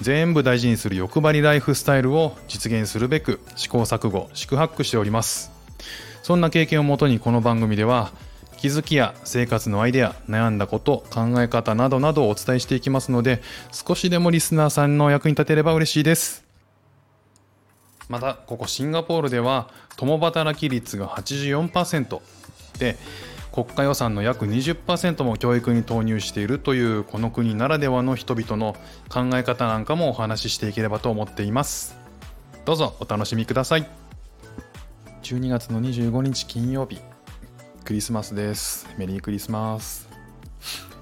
全部大事にする欲張りライフスタイルを実現するべく試行錯誤四苦八苦しております。そんな経験をもとにこの番組では気づきや生活のアイデア悩んだこと考え方などなどをお伝えしていきますので少しでもリスナーさんの役に立てれば嬉しいです。またここシンガポールでは共働き率が84%で国家予算の約20%も教育に投入しているというこの国ならではの人々の考え方なんかもお話ししていければと思っています。どうぞお楽しみください。12月の25日金曜日クリスマスです。メリークリスマス、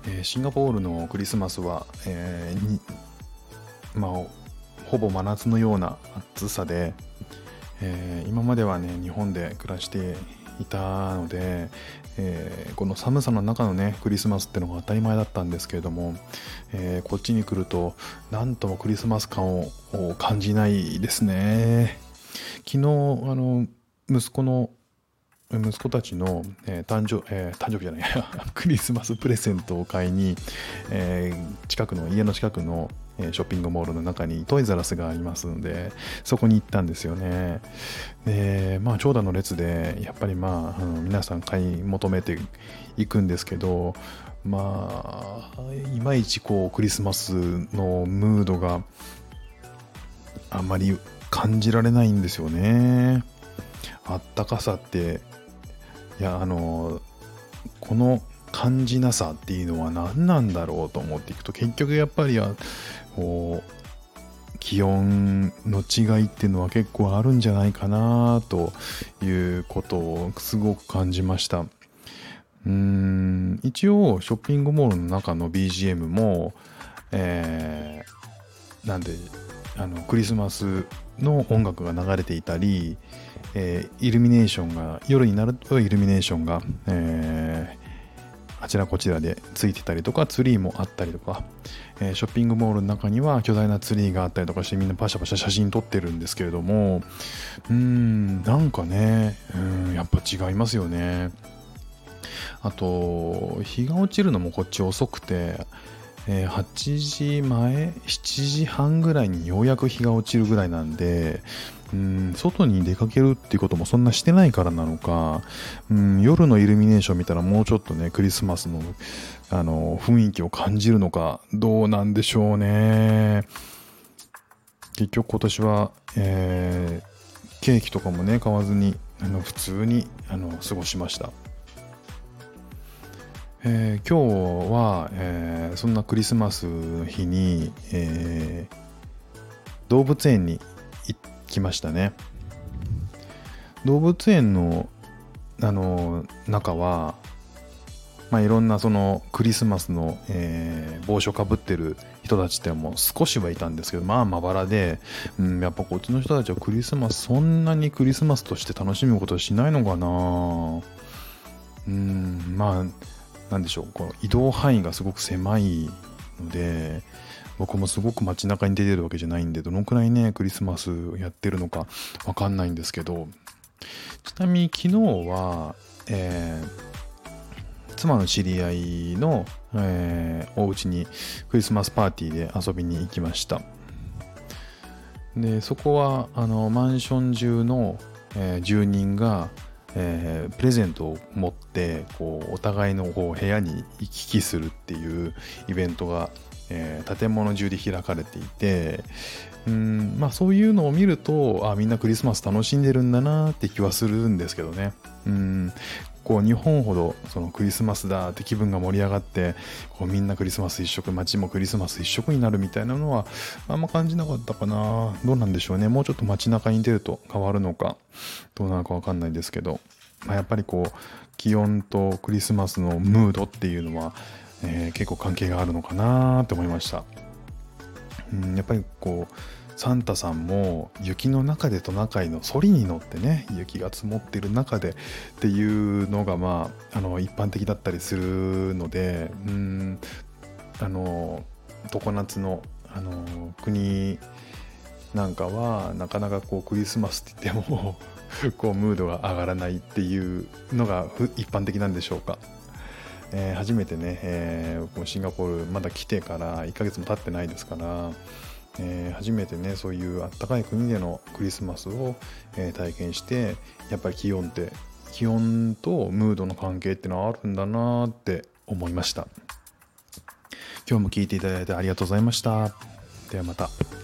えー、シンガポールのクリスマスは、えー、まあほぼ真夏のような暑さで、えー、今まではね日本で暮らしていたので、えー、この寒さの中のねクリスマスってのが当たり前だったんですけれども、えー、こっちに来るとなんともクリスマス感を感じないですね。昨日あの息子の息子たちの、えー、誕生、えー、誕生日じゃない クリスマスプレゼントを買いに、えー、近くの家の近くのショッピングモールの中にトイザラスがありますのでそこに行ったんですよね。でまあ長蛇の列でやっぱりまあ、うん、皆さん買い求めていくんですけどまあいまいちこうクリスマスのムードがあまり感じられないんですよね。あったかさっていやあのこの感じなさっていうのは何なんだろうと思っていくと結局やっぱりこう気温の違いっていうのは結構あるんじゃないかなということをすごく感じました。うん一応ショッピングモールの中の BGM も、えー、なんであのクリスマスの音楽が流れていたり、えー、イルミネーションが夜になるとイルミネーションが、えー、あちらこちらでついてたりとかツリーもあったりとか、えー、ショッピングモールの中には巨大なツリーがあったりとかしてみんなパシャパシャ写真撮ってるんですけれどもうーんなんかねうんやっぱ違いますよね。あと日が落ちるのもこっち遅くてえ、8時前7時半ぐらいにようやく日が落ちるぐらいなんでうん外に出かけるっていうこともそんなしてないからなのかうん夜のイルミネーション見たらもうちょっとねクリスマスのあの雰囲気を感じるのかどうなんでしょうね。結局今年は、えー、ケーキとかもね買わずにあの普通にあの過ごしました。えー、今日は、えー、そんなクリスマス日に、えー、動物園に行きましたね。動物園のあの中は、まあ、いろんなそのクリスマスの、えー、帽子をかぶってる人たちってもう少しはいたんですけどまあまばらで、うん、やっぱこっちの人たちはクリスマスそんなにクリスマスとして楽しむことはしないのかな。うんまあ何でしょうこの移動範囲がすごく狭いので僕もすごく街中に出てるわけじゃないんでどのくらいねクリスマスやってるのかわかんないんですけどちなみに昨日は、えー、妻の知り合いの、えー、お家にクリスマスパーティーで遊びに行きました。でそこはあのマンション中の、えー、住人がえー、プレゼントを持ってこうお互いのこう部屋に行き来するっていうイベントが、えー、建物中で開かれていてうんまあそういうのを見るとあみんなクリスマス楽しんでるんだなって気はするんですけどね。うん。こう日本ほどそのクリスマスだって気分が盛り上がってこうみんなクリスマス一色街もクリスマス一色になるみたいなのはあんま感じなかったかな。どうなんでしょうね。もうちょっと街中に出ると変わるのかどうなのかわかんないですけど、まあ、やっぱりこう気温とクリスマスのムードっていうのは、えー、結構関係があるのかなって思いました、うん、やっぱりこうサンタさんも雪の中でトナカイのソリに乗ってね雪が積もってる中でっていうのがまああの一般的だったりするのでうんあの常夏のあの国なんかはなかなかこうクリスマスって言っても こうムードが上がらないっていうのが一般的なんでしょうか。えー、初めてね、えー、シンガポールまだ来てから1ヶ月も経ってないですから、えー、初めてねそういうあったかい国でのクリスマスを、え体験してやっぱり気温って気温とムードの関係ってのはあるんだなって思いました今日も聞いていただいてありがとうございましたではまた。